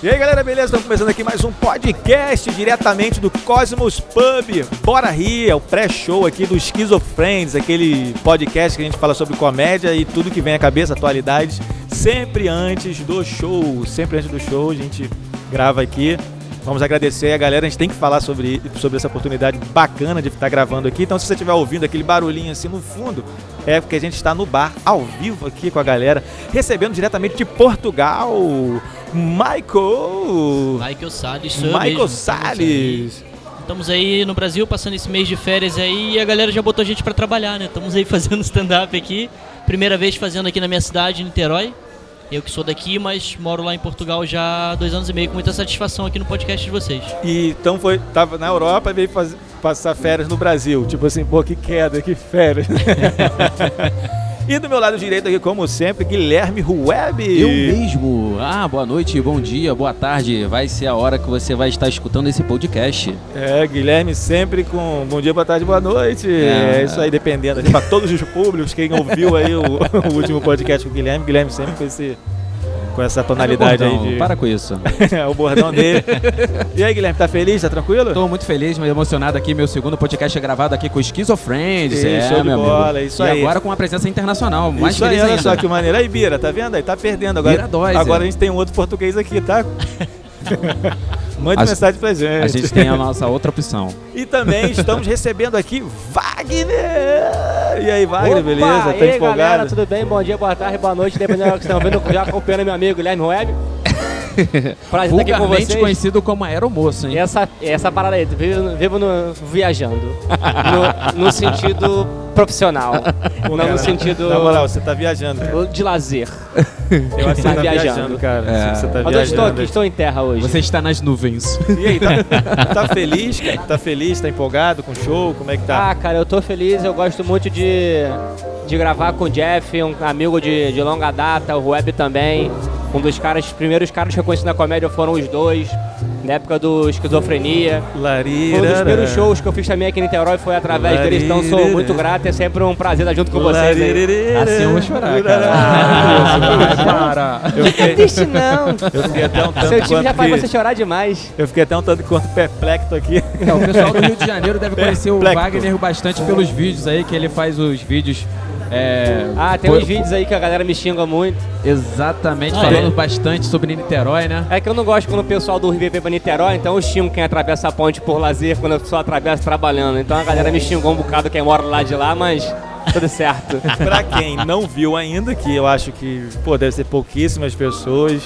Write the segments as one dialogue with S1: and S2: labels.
S1: E aí galera, beleza? Estamos começando aqui mais um podcast diretamente do Cosmos Pub. Bora rir, é o pré-show aqui do Schizofrends, aquele podcast que a gente fala sobre comédia e tudo que vem à cabeça, atualidades, sempre antes do show. Sempre antes do show a gente grava aqui. Vamos agradecer a galera, a gente tem que falar sobre, sobre essa oportunidade bacana de estar gravando aqui. Então, se você estiver ouvindo aquele barulhinho assim no fundo, é porque a gente está no bar, ao vivo aqui com a galera, recebendo diretamente de Portugal, Michael.
S2: Michael Salles,
S1: Michael
S2: mesmo.
S1: Salles.
S2: Estamos aí no Brasil, passando esse mês de férias aí e a galera já botou a gente pra trabalhar, né? Estamos aí fazendo stand-up aqui. Primeira vez fazendo aqui na minha cidade, Niterói. Eu que sou daqui, mas moro lá em Portugal já há dois anos e meio, com muita satisfação aqui no podcast de vocês.
S1: E então foi, tava na Europa e veio fazer, passar férias no Brasil. Tipo assim, pô, que queda, que férias. e do meu lado direito aqui, como sempre, Guilherme Web.
S3: Eu mesmo. Ah, boa noite, bom dia, boa tarde. Vai ser a hora que você vai estar escutando esse podcast.
S1: É, Guilherme sempre com bom dia, boa tarde, boa noite.
S3: É.
S1: É, isso aí, dependendo. Para todos os públicos, quem ouviu aí o, o último podcast com o Guilherme, Guilherme sempre com, esse, com essa tonalidade
S3: Bordão,
S1: aí de.
S3: Para com isso.
S1: o bordão dele. E aí, Guilherme, tá feliz? Tá tranquilo?
S3: Estou muito feliz, mas emocionado aqui. Meu segundo podcast é gravado aqui com o Schizofrends. É,
S1: show de bola,
S3: amigo.
S1: isso
S3: e
S1: aí.
S3: agora com uma presença internacional. Mais
S1: Isso aí,
S3: feliz
S1: olha
S3: ainda.
S1: só que maneiro. Aí, Bira, tá vendo? Aí tá perdendo. Agora,
S3: Bira dói,
S1: agora
S3: Zé.
S1: a gente tem um outro português aqui, tá? Mande
S3: A-
S1: mensagem pra gente.
S3: A gente tem a nossa outra opção.
S1: E também estamos recebendo aqui Wagner! E aí, Wagner,
S4: Opa,
S1: beleza? Tá
S4: e aí,
S1: empolgado?
S4: galera, tudo bem? Bom dia, boa tarde, boa noite, dependendo do que vocês estão vendo, já acompanhando meu amigo Guilherme Web. Prazer estar aqui com vocês.
S3: conhecido como aeromoço, hein?
S4: E essa, essa parada aí, vivo, vivo no- viajando. No, no sentido profissional.
S1: Pô,
S4: não
S1: cara,
S4: no sentido
S1: Na moral, você tá viajando, cara.
S4: de lazer.
S1: Eu acho que você
S4: tá
S1: tá
S4: viajando.
S1: viajando, cara.
S3: É.
S1: Você tá
S4: Mas eu estou aqui, estou em terra hoje.
S3: Você está nas nuvens.
S1: E aí, tá, tá feliz, cara? Tá feliz? Tá empolgado com o show? Como é que tá?
S4: Ah, cara, eu tô feliz, eu gosto muito de, de gravar com o Jeff, um amigo de, de longa data, o Web também. Um dos caras, os primeiros caras que eu conheci na comédia foram os dois, na época do Esquizofrenia.
S1: Larira.
S4: Foi um dos primeiros shows que eu fiz também aqui em Niterói, foi através deles, então sou muito grato, é sempre um prazer estar junto com vocês aí.
S3: Assim eu vou chorar, cara.
S4: Ah,
S3: Para.
S1: Eu
S4: Não
S1: fiquei,
S4: triste não.
S1: eu fiquei até um tanto
S4: Seu time já faz
S1: que-
S4: você chorar demais.
S1: Eu fiquei até um tanto quanto perplexo aqui.
S3: É, o pessoal do Rio de Janeiro deve conhecer o
S1: Perplexo.
S3: Wagner bastante pelos vídeos aí, que ele faz os vídeos. É,
S4: Ah, tem
S3: foi-
S4: uns vídeos aí que a galera me xinga muito.
S3: Exatamente,
S2: Ah,
S3: falando
S1: é?
S3: bastante sobre Niterói, né?
S4: É que eu não gosto quando o pessoal do Rio vem pra Niterói, então eu xingo quem atravessa a ponte por lazer quando a pessoa atravessa trabalhando. Então a galera me xingou um bocado quem mora lá de lá, mas tudo certo.
S1: pra quem não viu ainda, que eu acho que, pô, deve ser pouquíssimas pessoas.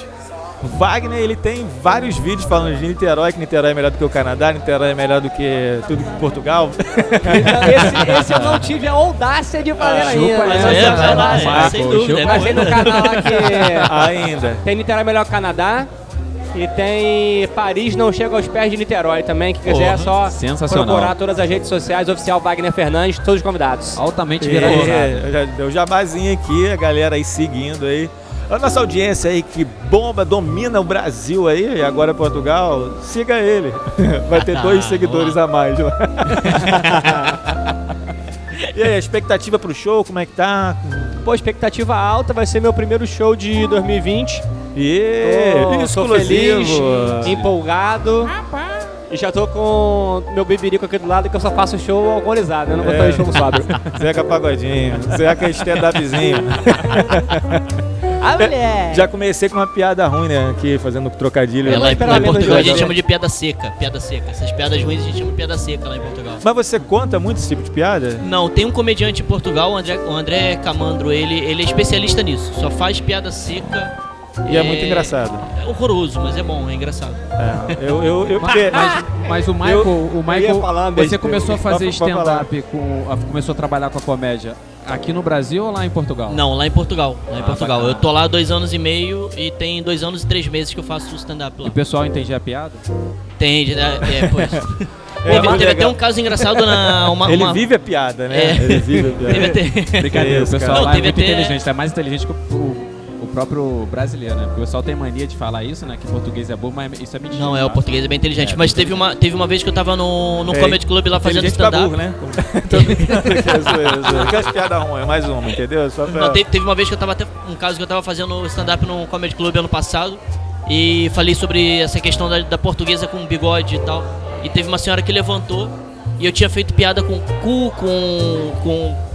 S1: Wagner, ele tem vários vídeos falando de Niterói, que Niterói é melhor do que o Canadá, Niterói é melhor do que tudo que Portugal.
S4: Esse, esse eu não tive a audácia de fazer
S1: Ah,
S4: ainda.
S3: chupa
S4: né?
S3: essa,
S2: É, vai lá,
S3: Michael,
S2: é, sem dúvida. é
S4: Mas tem
S2: bom,
S4: no canal lá que
S1: ainda.
S4: tem Niterói Melhor que o Canadá. E tem Paris Não Chega aos Pés de Niterói também. Que quiser é só
S3: sensacional.
S4: procurar todas as redes sociais, oficial Wagner Fernandes, todos os convidados.
S3: Altamente viralizado.
S1: É, já deu jabazinho aqui, a galera aí seguindo aí. A nossa audiência aí que bomba, domina o Brasil aí, e agora Portugal, siga ele. Vai ter dois
S2: Ah,
S1: seguidores a mais lá. E aí, a expectativa pro show, como é que tá?
S4: Pô, expectativa alta, vai ser meu primeiro show de 2020.
S1: E
S4: Tô, tô feliz,
S1: exclusivo.
S4: empolgado. E já tô com meu beberico aqui do lado que eu só faço show alcoolizado, eu não vou
S1: É.
S4: fazer show sóbrio.
S1: Zeca Pagodinho, Zeca stand-upzinho.
S4: Ah, mulher!
S1: Já comecei com uma piada ruim, né? Aqui, fazendo trocadilho.
S2: É, lá, em- lá Portugal a gente chama de piada seca, piada seca. Essas piadas ruins a gente chama de piada seca lá em Portugal.
S1: Mas você conta muito esse tipo de piada?
S2: Não, tem um comediante em Portugal, o André, o André Camandro, ele, ele é especialista nisso. Só faz piada seca.
S1: E é muito engraçado.
S2: É horroroso, mas é bom, é engraçado.
S1: É, eu, eu, eu, porque-
S3: Mas, mas o Michael, o
S4: ia
S3: Michael, você começou a fazer stand-up, com, a- começou a trabalhar com a comédia aqui no Brasil ou lá em Portugal?
S2: Não, lá em Portugal. Lá em
S3: Ah,
S2: Portugal.
S3: bacana.
S2: Eu tô lá há dois anos e meio e tem dois anos e três meses que eu faço stand-up
S3: E
S2: lá.
S3: o pessoal entendia a piada?
S2: Tem, é, é pois.
S1: É,
S2: teve até um caso engraçado na. Uma,
S1: Ele
S2: uma-
S1: vive a piada, né?
S2: É.
S1: Ele vive a piada.
S2: Teve até.
S3: Brincadeira, o pessoal
S1: cara.
S3: lá
S2: Não,
S3: é muito
S2: até-
S3: inteligente, é mais inteligente que o próprio brasileiro, né? Porque o pessoal tem mania de falar isso, né? Que português é burro, mas isso é mentira.
S2: Não, é, o
S3: tá?
S2: português é bem inteligente.
S3: É,
S2: Mas teve uma, teve uma vez que eu tava no, no
S1: É,
S2: Comedy Club lá fazendo stand-up.
S1: né? Tô brincando é é piadas ruins, é mais uma, entendeu? Só pra...
S2: Não, teve, teve uma vez que eu tava até. Um caso que eu tava fazendo stand-up no Comedy Club ano passado. E falei sobre essa questão da, da portuguesa com bigode e tal. E teve uma senhora que levantou e eu tinha feito piada com cu, com. com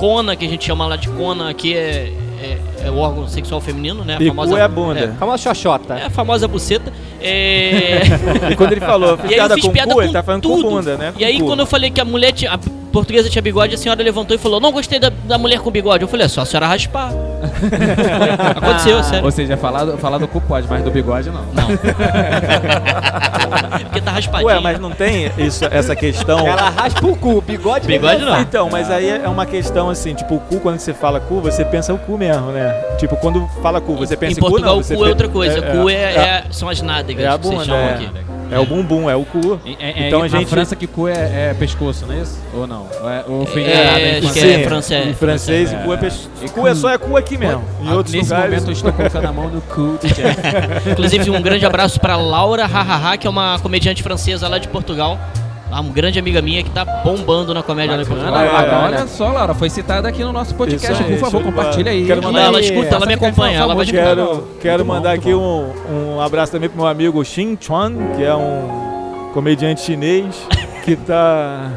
S2: cona, que a gente chama lá de cona, aqui é, é, é o órgão sexual feminino, né? A
S1: E cu é a bunda.
S2: É,
S4: Calma, xoxota.
S2: é a famosa buceta. É.
S1: E quando ele falou, fiz
S2: E aí eu
S1: piada
S2: fiz
S1: com
S2: piada
S1: cu,
S2: com
S1: ele tá falando
S2: tudo.
S1: com bunda, né?
S2: E aí
S1: Com cu.
S2: quando eu falei que a mulher tinha. A portuguesa tinha bigode, a senhora levantou e falou, não gostei da, da mulher com bigode. Eu falei, é só a senhora raspar. Aconteceu, sério.
S3: Ou seja, falar do, falar do cu pode, mas do bigode não.
S2: Não. Porque tá raspadinho.
S1: Ué, mas não tem isso, essa questão.
S4: Ela raspa o cu, bigode
S2: Bigode não.
S1: Então, mas aí é uma questão assim, tipo, o cu, quando você fala cu, você pensa o cu mesmo, né? Tipo, quando fala cu, você pensa
S2: em Portugal,
S1: cu, não, você
S2: o cu é outra coisa.
S1: É,
S2: cu é,
S1: é,
S2: é- são as nádegas
S1: é a
S2: que vocês
S1: bunda,
S2: chamam
S1: é.
S2: aqui.
S1: É o bumbum, é o cu.
S3: É, é,
S1: Então a
S3: na
S1: gente-
S3: França que cu é, é pescoço, não é isso? Ou não? Ou, é,
S2: É, acho que
S3: francês?
S2: é francês.
S1: Em francês,
S3: É.
S1: cu é pes...
S3: E
S1: cu é só é cu aqui mesmo. Em
S3: Ah,
S1: outros
S3: Nesse
S1: lugares.
S3: momento eu estou colocando a mão no cu do.
S2: Inclusive, um grande abraço pra Laura Hahaha, que é uma comediante francesa lá de Portugal. Ah, Uma grande amiga minha que tá bombando na comédia.
S3: Bacana,
S1: É,
S3: bacana.
S1: é.
S3: Olha só, Laura, foi citada aqui no nosso podcast.
S1: Aí,
S3: Por favor, compartilha aí.
S1: Quero
S2: Ela,
S1: mandar-
S2: ela escuta, ela me acompanha, ela vai
S3: famosa
S2: escutar.
S1: Quero, quero
S3: bom,
S1: mandar aqui um, um abraço também pro meu amigo Xin Chuan, que é um comediante chinês que tá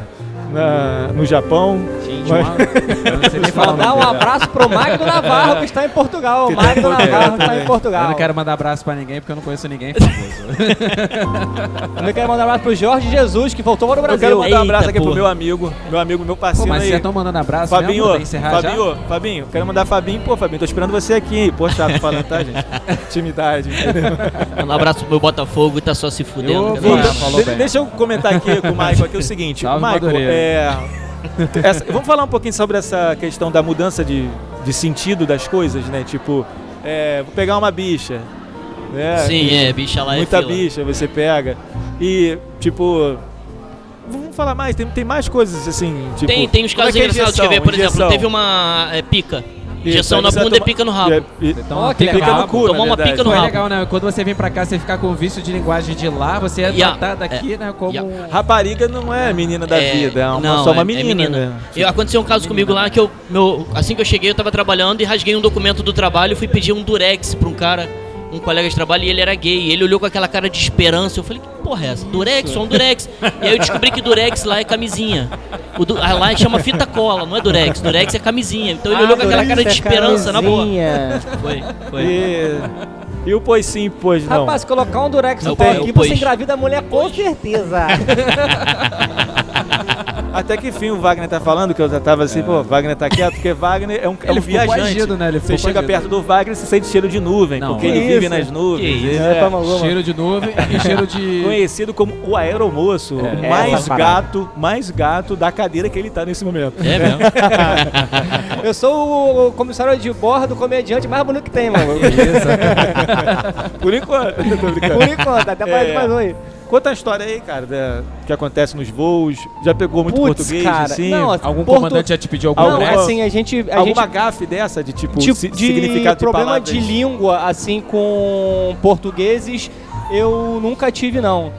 S1: na, no Japão.
S3: Gente,
S1: Mas-
S3: uma- eu não o
S4: Mandar um abraço pro Magno Navarro, que está em Portugal. O Magno Navarro que está em Portugal.
S3: Eu não quero mandar abraço pra ninguém porque eu não conheço ninguém famoso.
S4: Também quero mandar um abraço pro Jorge Jesus, que voltou para o
S1: Eu
S4: Brasil.
S1: quero mandar um
S2: Eita,
S1: abraço aqui pro
S2: porra.
S1: meu amigo, meu amigo, meu
S3: Pô,
S1: parceiro
S3: mas
S1: aí.
S3: vocês estão mandando abraço mesmo
S1: Fabinho,
S3: pra encerrar já?
S1: Fabinho, Fabinho, quero mandar Fabinho. Pô, Fabinho, tô esperando você aqui. Pô, chato falando, tá, gente? Intimidade, entendeu?
S2: Um abraço pro meu Botafogo e tá só se fudendo.
S3: Eu vou- bem.
S1: deixa eu comentar aqui com o Michael aqui o seguinte.
S3: Salve,
S1: Michael,
S3: Madureira.
S1: é, essa- vamos falar um pouquinho sobre essa questão da mudança de, de sentido das coisas, né? Tipo, é, vou pegar uma bicha. Né?
S2: Sim, é, bicha lá
S1: Muita
S2: é
S1: bicha você pega. E, tipo. Vamos falar mais, tem, tem mais coisas assim. Tipo,
S2: Tem, tem uns
S1: como é
S2: casos
S1: é
S2: engraçados, ver? Por exemplo,
S1: Injeção.
S2: teve uma é, pica. Injeção na bunda e pica no rabo.
S1: e-
S3: Então,
S4: Ó, que
S1: Pica no cu,
S2: Tomar
S1: na
S2: uma
S1: verdade.
S2: pica no
S3: é
S2: rabo.
S3: legal, né? Quando você vem pra cá, você fica com vício de linguagem de lá, você é
S2: Yeah.
S3: tratado aqui, né? Como.
S2: Yeah.
S1: Rapariga não é menina da
S2: É,
S1: vida, é uma,
S2: não,
S1: só uma
S2: é- é
S1: menina, né?
S2: Eu- aconteceu um caso comigo lá que eu, meu, assim que eu cheguei, eu tava trabalhando e rasguei um documento do trabalho e fui pedir um durex pra um cara, um colega de trabalho, e ele era gay. Ele olhou com aquela cara de esperança. Eu falei, porra é essa? Durex, só um durex. e aí eu descobri que durex lá é camisinha. O du, ah, lá chama fita cola, não é durex. Durex é camisinha. Então ele olhou com aquela cara de esperança, na boa. Foi, foi.
S1: E, e o pois sim, pois não.
S4: Rapaz, colocar um durex
S2: É
S4: no pau aqui,
S2: É
S4: você engravida a mulher com certeza.
S1: Até que fim o Wagner tá falando, que eu já tava assim, pô, Wagner tá quieto, porque Wagner é um, é
S3: Ele
S1: um
S3: ficou
S1: viajante.
S3: né? Ele
S1: Você chega perto do Wagner e você sente cheiro de nuvem,
S3: Não,
S1: porque
S3: que
S1: ele vive
S4: isso?
S1: nas nuvens.
S2: Que
S1: Ele
S2: isso?
S1: é
S4: Toma uma.
S3: Cheiro de nuvem e cheiro de.
S1: conhecido como o aeromoço, o
S3: É.
S1: mais gato, mais gato da cadeira que ele tá nesse momento.
S2: É mesmo.
S4: Eu sou o comissário de bordo, comediante mais bonito que tem, mano.
S1: Por enquanto.
S4: Por enquanto, até parece
S1: É.
S4: mais um aí.
S1: Conta a história aí, cara, da- que acontece nos voos. Já pegou muito
S4: Putz,
S1: português,
S4: cara,
S1: assim?
S4: não,
S3: Algum
S4: Porto-
S3: comandante já te pediu algum
S1: Alguma-
S4: Não,
S3: break?
S4: assim, a gente... A
S1: Alguma
S4: gente
S1: gafe dessa de tipo,
S4: tipo
S1: si-
S4: de
S1: significado de
S4: problema
S1: palavras?
S4: de língua, assim, com portugueses, eu nunca tive, não.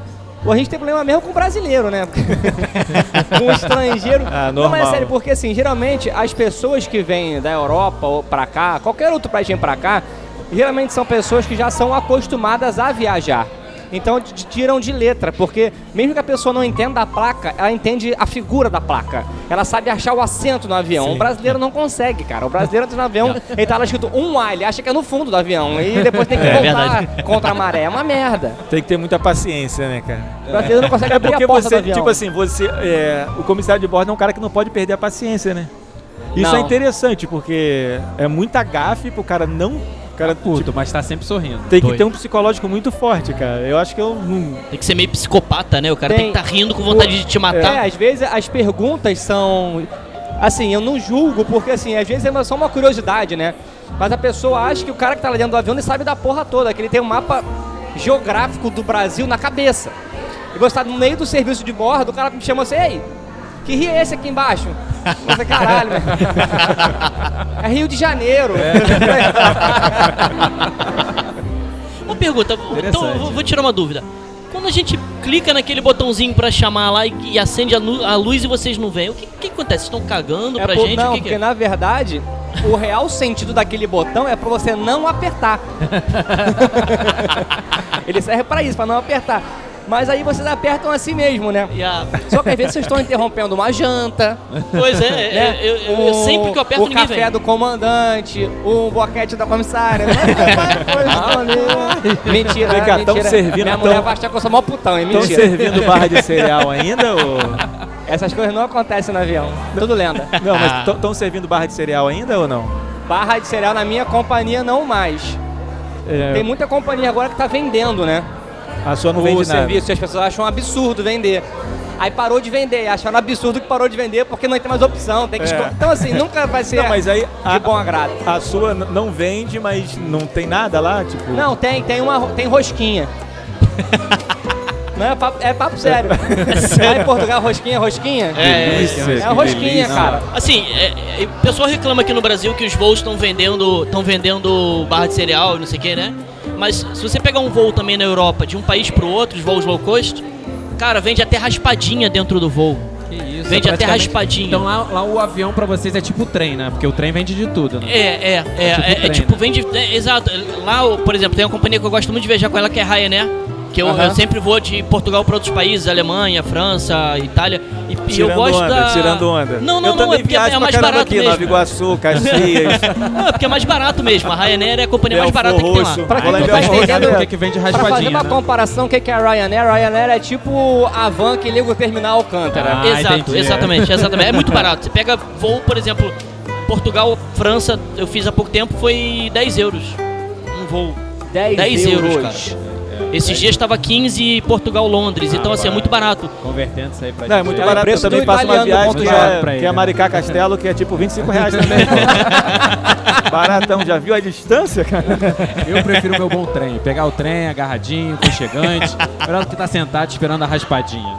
S4: Ou a gente tem problema mesmo com brasileiro, né? com estrangeiro.
S1: Ah,
S4: Não, mas é sério, porque assim, geralmente as pessoas que vêm da Europa ou pra cá, qualquer outro país que vem pra cá, geralmente são pessoas que já são acostumadas a viajar. Então tiram de letra, porque mesmo que a pessoa não entenda a placa, ela entende a figura da placa. Ela sabe achar o assento no avião. O brasileiro não consegue, cara. O brasileiro entra no avião, ele tá lá escrito um A, ele acha que é no fundo do avião. E depois tem que
S2: É
S4: voltar contra a maré. É uma merda.
S1: Tem que ter muita paciência, né, cara?
S4: O brasileiro não consegue
S1: É
S4: abrir
S1: porque
S4: a porta do
S1: você,
S4: avião.
S1: tipo assim, você. é, o comissário de bordo é um cara que não pode perder a paciência, né? Isso
S4: Não.
S1: é interessante, porque é muita gafe pro cara não. O cara
S3: Puto,
S1: tipo,
S3: mas tá sempre sorrindo.
S1: tem que
S2: Doido.
S1: ter um psicológico muito forte, cara. Eu acho que eu não.
S2: Tem que ser meio psicopata, né? O cara tem,
S4: Tem.
S2: que estar rindo com vontade de te
S4: É,
S2: matar.
S4: às vezes as perguntas são. Assim, eu não julgo, porque assim, às vezes é só uma curiosidade, né? Mas a pessoa acha que o cara que tá lá dentro do avião ele sabe da porra toda, que ele tem um mapa geográfico do Brasil na cabeça. E você tá no meio do serviço de bordo, o cara me chama assim, ei, que rio é esse aqui embaixo? Eu falei, caralho, velho. É Rio de Janeiro.
S2: Uma pergunta, então vou, vou tirar uma dúvida. Quando a gente clica naquele botãozinho pra chamar lá e, e acende a, nu- a luz e vocês não vêm, o que, que acontece? Vocês estão cagando
S4: É
S2: pra
S4: por-
S2: gente?
S4: não,
S2: o que que
S4: porque
S2: é?
S4: na verdade, o real sentido daquele botão é pra você não apertar. Ele serve pra isso, pra não apertar. Mas aí vocês apertam assim mesmo, né?
S2: A-
S4: Só que às vezes vocês estão interrompendo uma janta,
S2: Pois é,
S4: né?
S2: eu, eu- eu
S4: Um-
S2: sempre que eu aperto
S4: o
S2: ninguém
S4: café
S2: vem.
S4: do comandante, o boquete da comissária. né? Estão. Mentira,
S1: Vem cá, tão
S4: mentira.
S1: servindo,
S4: Minha
S1: tão-
S4: mulher vai achar que eu sou mó putão, é
S1: Estão
S4: mentira.
S1: servindo barra de cereal ainda? Ou...
S4: Essas coisas não acontecem no avião. Tudo lenda.
S1: Não, mas
S2: Ah.
S1: estão servindo barra de cereal ainda ou não?
S4: Barra de cereal na minha companhia não mais.
S1: É,
S4: Tem muita companhia agora que tá vendendo, né?
S1: A sua não
S4: o
S1: vende nada.
S4: serviço e as pessoas acham um absurdo vender. Aí parou de vender, acharam absurdo que parou de vender porque não tem mais opção, tem que
S1: É.
S4: Então assim, nunca vai ser
S1: Não, mas aí
S4: de bom agrado.
S1: a sua não vende, mas não tem nada lá, tipo.
S4: Não, tem, tem uma tem rosquinha. Não, é papo, é papo sério. Lá em Portugal, rosquinha, rosquinha?
S2: É,
S1: delícia,
S4: É
S1: que
S4: a rosquinha,
S1: delícia.
S4: cara.
S2: Assim, é, é, o pessoal reclama aqui no Brasil que os voos estão vendendo, estão vendendo barra de cereal e não sei o que, né? Mas se você pegar um voo também na Europa, de um país pro outro, os voos low cost, cara, vende até raspadinha dentro do voo.
S3: Que isso,
S2: Vende até
S3: praticamente-
S2: raspadinho.
S3: Então lá, lá o avião pra vocês é tipo o trem, né? Porque o trem vende de tudo, né?
S2: É, é, é,
S3: tipo
S2: é, é
S3: trem,
S2: tipo,
S3: né?
S2: vende. é, exato. Lá, por exemplo, tem uma companhia que eu gosto muito de viajar com ela que é Ryanair. Que eu,
S4: Aham.
S2: eu sempre vou de Portugal para outros países, Alemanha, França, Itália. E, e eu
S1: Tirando
S2: gosto
S1: onda,
S2: da.
S1: tirando onda.
S2: Não, não,
S1: eu
S2: não, é porque é, é mais barato
S1: aqui,
S2: mesmo.
S1: Nova Iguaçu, Caxias,
S2: Não, é porque é mais barato mesmo. A Ryanair é a companhia mais
S1: Belfort
S2: barata que tem lá.
S4: Pra quem
S1: em
S4: não tá entendendo,
S3: o que, vende
S4: Pra fazer
S3: raspadinha,
S4: uma
S3: né?
S4: comparação, o que que é a Ryanair? A Ryanair é tipo a van que liga o terminal Alcântara.
S3: Ah,
S2: Exato,
S3: entendi.
S2: exatamente, exatamente. É muito barato. Você pega voo, por exemplo, Portugal, França, eu fiz há pouco tempo, foi 10 euros. Um voo.
S4: 10,
S2: 10 euros, cara. Esses dias estava 15 Portugal, Londres, então assim, é muito barato.
S3: Convertendo isso aí pra
S1: Não, é
S3: gente.
S1: muito
S4: É
S1: barato.
S4: Preço
S1: também faço uma viagem
S4: do
S1: que é,
S3: pra
S1: que
S3: ele,
S1: é
S3: né?
S1: Maricá Castelo, que é tipo 25 reais também. Baratão, já viu a distância, cara?
S3: Eu prefiro o meu bom trem. Pegar o trem agarradinho, aconchegante. Melhor do que estar sentado esperando a raspadinha.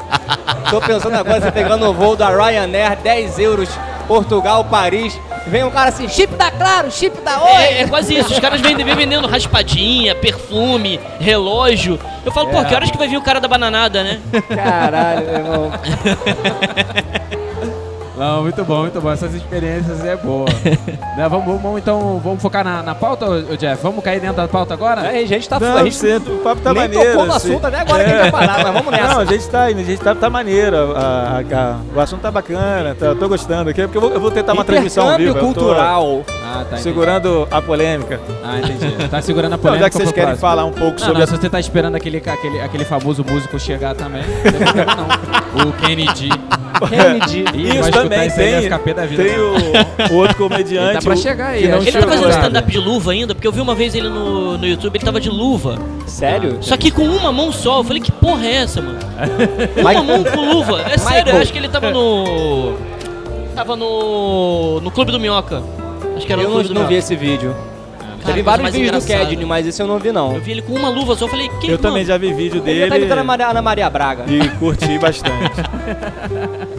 S4: Tô pensando agora, você pegando o voo da Ryanair, 10 euros, Portugal, Paris. Vem um cara assim, chip da Claro, chip da Oi.
S2: É, é quase isso. Os caras vendem, vêm vendendo raspadinha, perfume, relógio. Eu falo, pô, que horas que vai vir o cara da bananada, né?
S4: Caralho, meu irmão.
S3: Não, muito bom, muito bom. Essas experiências é boa. né, vamos, vamos, então, vamos focar na, na pauta, ô, Jeff? Vamos cair dentro da pauta agora?
S4: A gente tá
S1: Não,
S4: a gente
S1: você- o papo tá
S4: nem
S1: maneiro.
S4: tocou no
S1: assim.
S4: assunto até agora que a gente vai parar, mas vamos nessa.
S1: Não, a gente tá, a gente tá, tá maneiro. A- a- a- o assunto tá bacana, tá, eu tô gostando aqui, porque eu vou, eu vou tentar uma transmissão ao
S4: Intercâmbio
S1: vivo. tô
S4: cultural.
S3: Ah, tá.
S1: Segurando a polêmica.
S3: Ah, entendi. Tá segurando a polêmica
S1: já que vocês querem
S3: próximo.
S1: falar um pouco
S3: Não,
S1: sobre
S3: não,
S1: a
S3: se você tá esperando aquele, aquele, aquele famoso músico chegar também, não tem problema não. O Kennedy.
S4: Kennedy.
S3: Ih,
S1: Isso também
S3: isso
S1: tem,
S3: da vida.
S1: tem o, o outro comediante.
S3: Ele tá pra chegar aí,
S1: não
S2: Ele tá fazendo
S1: ainda.
S2: stand-up de luva ainda, porque eu vi uma vez ele no, no YouTube, ele tava de luva.
S4: Sério?
S2: Só que com uma mão só. Eu falei, que porra é essa, mano? Uma mão com luva. É sério, eu acho que ele tava no. Tava no. No Clube do Minhoca. Acho que era
S4: Eu
S2: no
S4: não,
S2: Clube do
S4: não vi esse vídeo.
S2: Cara,
S4: Teve vários vídeos do. Kedney, mas esse eu não vi não.
S2: Eu vi ele com uma luva só, eu falei, que
S1: Eu também
S2: mano?
S1: já vi vídeo
S4: Ele já tá
S1: dele
S4: imitando a Maria- Ana Maria Braga.
S1: e curti bastante.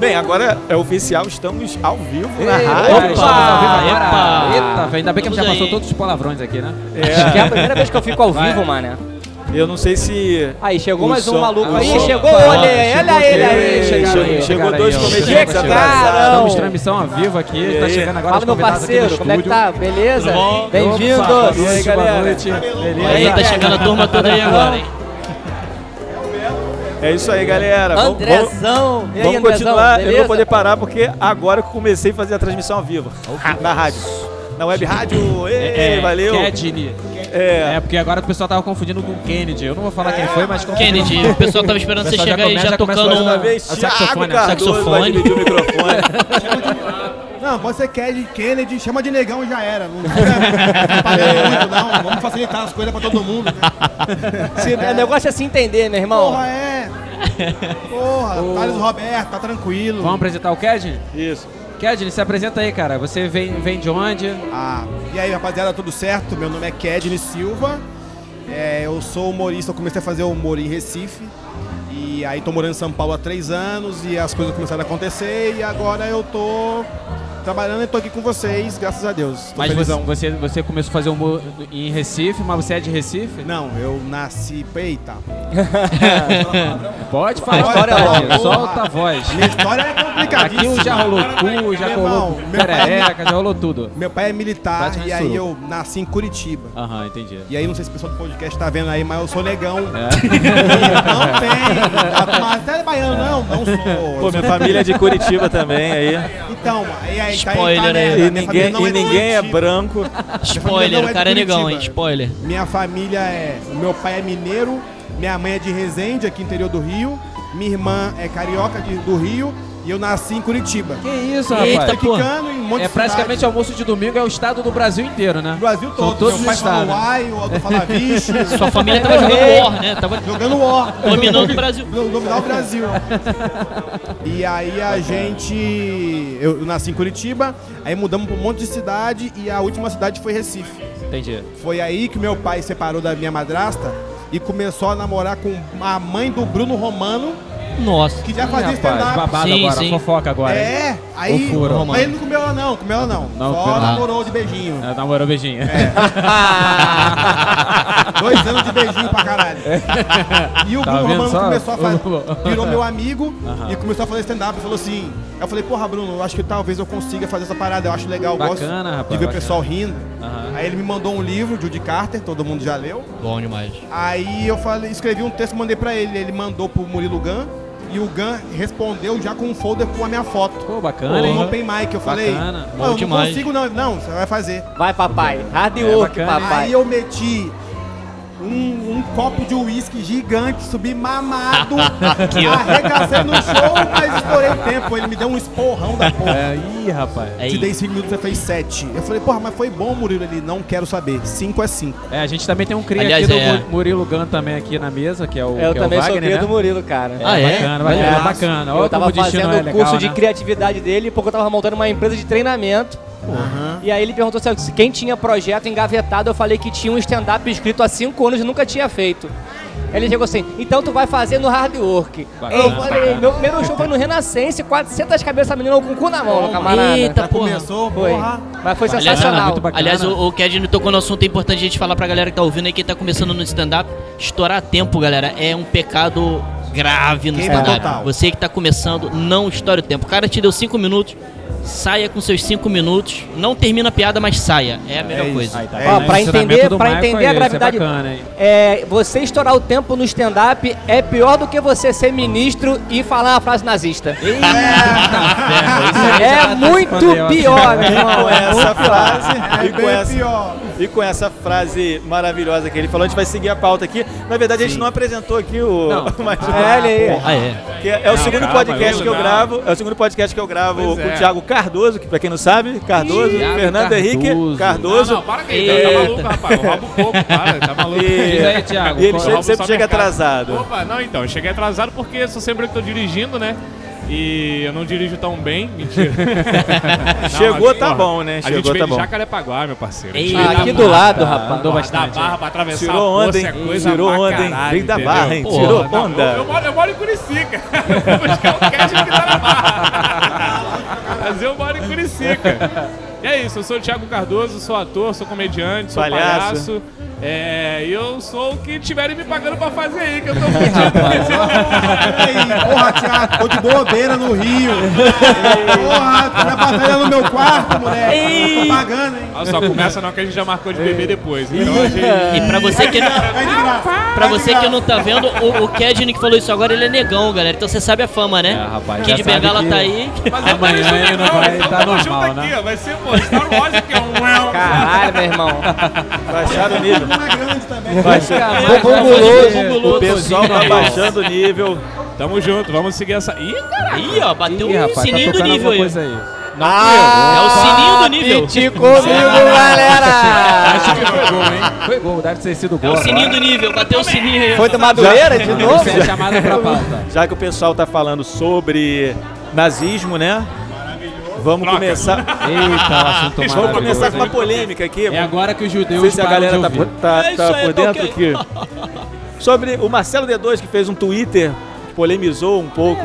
S1: Bem, agora é oficial, estamos ao vivo na
S3: Ei,
S1: rádio.
S3: opa, estamos ao vivo agora.
S2: epa.
S3: Eita, ainda bem que a gente já passou todos os palavrões aqui, né?
S4: Acho que é a primeira vez que eu fico ao
S3: Vai.
S4: vivo, mané.
S1: Eu não sei se.
S4: Aí, chegou mais um
S1: som-
S4: maluco aí.
S1: som-
S4: Chegou, olha aí,
S3: chegou
S4: olha ele aí.
S3: Chegaram
S1: Chegou,
S3: aí,
S1: chegou dois comediantes atrasados.
S3: Estamos transmissão ao vivo aqui,
S1: E
S3: tá chegando agora
S4: Fala, meu parceiro, como é que tá? Beleza? Bem-vindos.
S3: boa
S1: E aí,
S3: noite, boa
S1: galera?
S3: noite. Beleza?
S2: Aí, tá chegando a turma toda aí agora, hein?
S1: É isso aí, galera. Vamos- vamos-
S4: Andrezão. E aí,
S1: Vamos
S4: Andrezão?
S1: continuar, eu não vou poder parar porque agora que eu comecei a fazer a transmissão ao vivo, na rádio. Na web rádio, Ei, valeu.
S3: Kedney.
S1: É,
S3: É, porque agora o pessoal tava confundindo com Kennedy. Eu não vou falar quem foi, mas confundiu.
S2: Kennedy, o pessoal tava esperando
S3: O
S2: você
S3: já
S2: chegar aí
S3: começa-
S2: já
S3: já começa
S2: tocando um...
S1: vez,
S3: o saxofone,
S1: Cardoso
S2: saxofone.
S1: o microfone.
S5: Não, quando você quer de Kennedy, chama de negão e já era. Não falando muito, não. Vamos facilitar as coisas pra todo mundo. Né?
S4: Se- O negócio é se entender, meu irmão.
S5: Porra, é. Porra, Thales Roberto, tá tranquilo.
S3: Vamos apresentar o Kedney?
S1: Isso.
S3: Kedney, se apresenta aí, cara. Você vem, vem de onde?
S5: Ah, e aí, rapaziada, tudo certo? Meu nome é Kedney Silva. É, eu sou humorista, eu comecei a fazer humor em Recife. E aí tô morando em São Paulo há três anos e as coisas começaram a acontecer e agora eu tô trabalhando e tô aqui com vocês, graças a Deus. Tô
S3: Mas você,
S5: felizão.
S3: você, você começou a fazer humor em Recife, mas você é de Recife?
S5: Não, eu nasci. Eita.
S3: Pode falar,
S5: A história é
S3: Tadinho,
S5: longa.
S3: solta a voz.
S5: Minha história é complicadíssima.
S3: Aqui já rolou cu, já rolou
S5: pai-
S3: perereca, já rolou tudo.
S5: Meu pai é militar e aí eu nasci em Curitiba.
S3: Aham, entendi.
S5: E aí, não sei se o pessoal do podcast tá vendo aí, mas eu sou negão.
S3: É?
S5: Não tem. Mas até baiano, não, não sou.
S1: Pô, minha família é de Curitiba também aí.
S5: Então, aí, aí tá
S2: Spoiler
S5: tá, né?
S2: aí.
S1: E
S5: Minha
S1: ninguém, e
S5: de
S1: ninguém é branco.
S2: Spoiler,
S5: é
S2: o cara é negão, hein?
S5: Curitiba.
S2: Spoiler.
S5: Minha família é. Meu pai é mineiro, minha mãe é de Resende, aqui interior do Rio. Minha irmã é carioca de- do Rio e eu nasci em Curitiba.
S3: Que isso,
S2: Eita,
S3: rapaz?
S2: pô.
S5: Ficando em um monte
S3: É praticamente
S5: cidade.
S3: almoço de domingo, é o estado do Brasil inteiro, né?
S5: O Brasil
S3: São
S5: todo.
S3: todos
S5: Meu pai
S3: os
S5: fala
S3: estados.
S5: uai, o vixe.
S2: Sua família tava jogando War, né? Tava
S5: Jogando War.
S2: dominando o Brasil.
S5: Do- Dominar o Brasil. e aí a gente. Eu, eu nasci em Curitiba, aí mudamos pra um monte de cidade e a última cidade foi Recife.
S3: Entendi.
S5: Foi aí que meu pai separou da minha madrasta e começou a namorar com a mãe do Bruno Romano,
S2: Nossa.
S5: que já
S3: Ih,
S5: fazia
S3: rapaz,
S5: stand-up.
S3: babado
S2: Sim,
S3: agora,
S2: sim.
S3: fofoca agora. hein?
S5: É, aí.
S3: O furo.
S5: Mas ele não comeu ela não, comeu ela não.
S3: Não,
S5: Só
S3: comeu.
S5: namorou de beijinho.
S3: É, namorou beijinho.
S5: Dois anos de beijinho pra caralho. E o
S3: Tá
S5: Bruno Romano
S3: só?
S5: começou a fazer. Virou meu amigo
S3: Aham.
S5: e começou a fazer stand-up e falou assim. Eu falei, porra, Bruno, eu acho que talvez eu consiga fazer essa parada. Eu acho legal, eu gosto
S3: Bacana, rapaz,
S5: de ver o pessoal rindo.
S3: Aham.
S5: Aí ele me mandou um livro, Judy Carter, todo mundo já leu.
S2: Bom demais.
S5: Aí eu falei, escrevi um texto, mandei pra ele. Ele mandou pro Murilo Gun. E o Gun respondeu já com um folder com a minha foto.
S3: Pô, bacana, hein?
S5: Open Mic, eu falei,
S3: Bacana.
S5: "Não,
S2: Bom
S5: não
S2: demais.
S5: consigo não. Não, você vai fazer.
S4: Vai, papai. Hard
S3: É,
S4: work,
S3: bacana, hein?
S4: papai.
S5: Aí eu meti um, um copo de uísque gigante, subi mamado, arregacei no show, mas estourei o tempo. Ele me deu um esporrão da porra.
S3: É, ih, rapaz.
S2: É
S5: Te dei
S2: isso.
S5: 5 minutos, você fez 7. Eu falei, porra, mas foi bom, Murilo. Ele, não quero saber. 5 é 5.
S3: É, a gente também tem um cria
S2: Aliás,
S3: aqui do
S2: é.
S3: Mu- Murilo Gun também aqui na mesa, que é o,
S4: Eu
S3: que é o
S4: também sou
S3: Wagner,
S4: cria
S3: né?
S4: do Murilo, cara.
S2: Ah, é?
S3: Bacana, bacana,
S5: lá.
S3: bacana. Olha
S4: Eu tava
S3: o destino
S4: fazendo
S3: é
S4: o
S3: legal,
S4: curso de
S3: né?
S4: criatividade dele porque eu tava montando uma empresa de treinamento. E aí ele perguntou se quem tinha projeto engavetado, eu falei que tinha um stand-up escrito há cinco anos e nunca tinha feito. Ele chegou assim, então tu vai fazer no hard work.
S3: Bacana,
S4: eu falei, meu primeiro show foi no Renascença, 400 cabeças menina com o cu na mão, meu camarada.
S2: Eita,
S5: Já
S2: porra.
S5: começou,
S4: Foi.
S5: porra.
S4: Mas foi
S2: Aliás,
S4: sensacional.
S3: muito bacana.
S2: Aliás, o, o tocou no assunto é importante a gente falar pra galera que tá ouvindo aí, que tá começando no stand-up. Estourar tempo, galera, é um pecado grave no stand-up. Você que tá começando, não estoure o tempo. O cara te deu cinco minutos, saia com seus cinco minutos. Não termina a piada, mas saia. É a melhor
S5: isso.
S2: coisa.
S3: Aí, tá
S5: É,
S3: ensinamento
S4: entender, pra
S3: Michael
S4: entender
S3: é
S4: a
S3: é
S4: gravidade.
S3: bacana, hein?
S4: É, você estourar o tempo no stand-up é pior do que você ser ministro e falar uma frase nazista. É muito pior, meu irmão.
S1: com
S4: É
S1: essa frase
S5: É
S1: e com essa,
S5: pior.
S1: e com essa frase maravilhosa que ele falou, a gente vai seguir a pauta aqui. Na verdade, a gente não apresentou aqui o
S3: Não.
S1: mais um-
S4: É, ele aí.
S2: Ah, é.
S1: que é, é o segundo
S6: calma,
S1: podcast
S6: isso
S1: que eu
S6: não.
S1: gravo, é o segundo podcast que eu gravo
S6: Pois
S1: com
S6: é.
S1: o Thiago Cardoso, que pra quem não sabe, Cardoso,
S3: Thiago
S1: Fernando Henrique
S3: Cardoso.
S6: Não, não, para que tá maluco, rapaz. Rouba um pouco, para, tá maluco.
S1: E,
S3: Diz aí, Thiago,
S1: e ele sempre
S6: só
S1: chega
S6: mercado.
S1: atrasado.
S6: Opa, não, então, eu cheguei atrasado porque sou sempre eu que tô dirigindo, né? E eu não dirijo tão bem, mentira. Não,
S1: Chegou,
S6: mas,
S1: tá
S6: porra,
S1: bom, né?
S6: A
S1: Chegou,
S6: gente veio
S1: tá
S6: de
S1: bom.
S6: Jacarepaguá, meu parceiro.
S2: Ei,
S4: aqui
S6: da
S4: do
S6: barra,
S4: lado, rapaz.
S3: Andou
S6: Da
S3: bastante.
S6: barra pra atravessar
S1: Tirou
S6: a
S1: onda,
S6: poça,
S1: hein?
S6: é coisa
S1: Tirou onda, hein? Vem da barra, hein?
S2: Porra,
S1: Tirou
S6: Não,
S1: onda.
S6: Eu, eu moro, eu moro em Curicica. Eu vou buscar o cash que tá na barra. Curicica. E é isso, eu sou o Thiago Cardoso, sou ator, sou comediante, sou
S1: Palhaço.
S6: palhaço. É, e eu sou o que tiverem me pagando pra fazer aí, que eu tô fudido.
S5: Porra, Thiago, tô de bobeira no Rio. Porra, tô na batalha no meu quarto, moleque. Tô pagando, hein?
S6: Olha só, começa não que a gente já marcou de beber depois. Então a gente...
S2: E pra você que não, pra você que não tá vendo, o, o Kedney que falou isso agora, ele é negão, galera. Então você sabe a fama, né?
S3: É, rapaz,
S2: Kid Bengala
S3: que-
S2: tá aí.
S6: Mas
S3: Amanhã ele não
S6: aqui,
S3: vai
S6: ó.
S3: tá normal,
S6: aqui,
S3: né?
S6: ó. Vai ser, pô, Star Wars que é um...
S4: Caralho, meu irmão.
S1: Baixaram o nível.
S5: Uma grande também.
S1: Baixaram.
S4: Bubuloso.
S1: O pessoal tá baixando o nível.
S6: Tamo junto, vamos seguir essa... Ih, cara!
S2: Aí, ó, bateu
S3: Ih,
S2: o
S3: rapaz, tá
S2: sininho do
S3: tocando
S2: nível aí.
S3: aí.
S2: É o sininho do nível.
S4: Pite comigo, galera!
S3: Acho que foi gol, hein? Foi gol, deve ter sido
S2: É
S3: gol.
S2: o sininho
S3: agora.
S2: do nível, bateu o sininho aí.
S4: Foi do Madureira de novo?
S3: Isso é chamada pra pauta.
S1: Já que o pessoal tá falando sobre nazismo, né? Vamos
S6: Troca.
S1: começar.
S3: Eita, o assunto
S1: Vamos
S3: maravilhoso,
S1: começar com uma
S3: hein?
S1: polêmica aqui.
S3: É agora que os
S1: Não
S3: judeus
S1: sei se a galera tá, tá-
S2: É
S1: tá
S2: aí,
S1: por
S2: tá
S1: dentro
S2: ok.
S1: aqui. Sobre o Marcelo D2 que fez um Twitter, polemizou um pouco,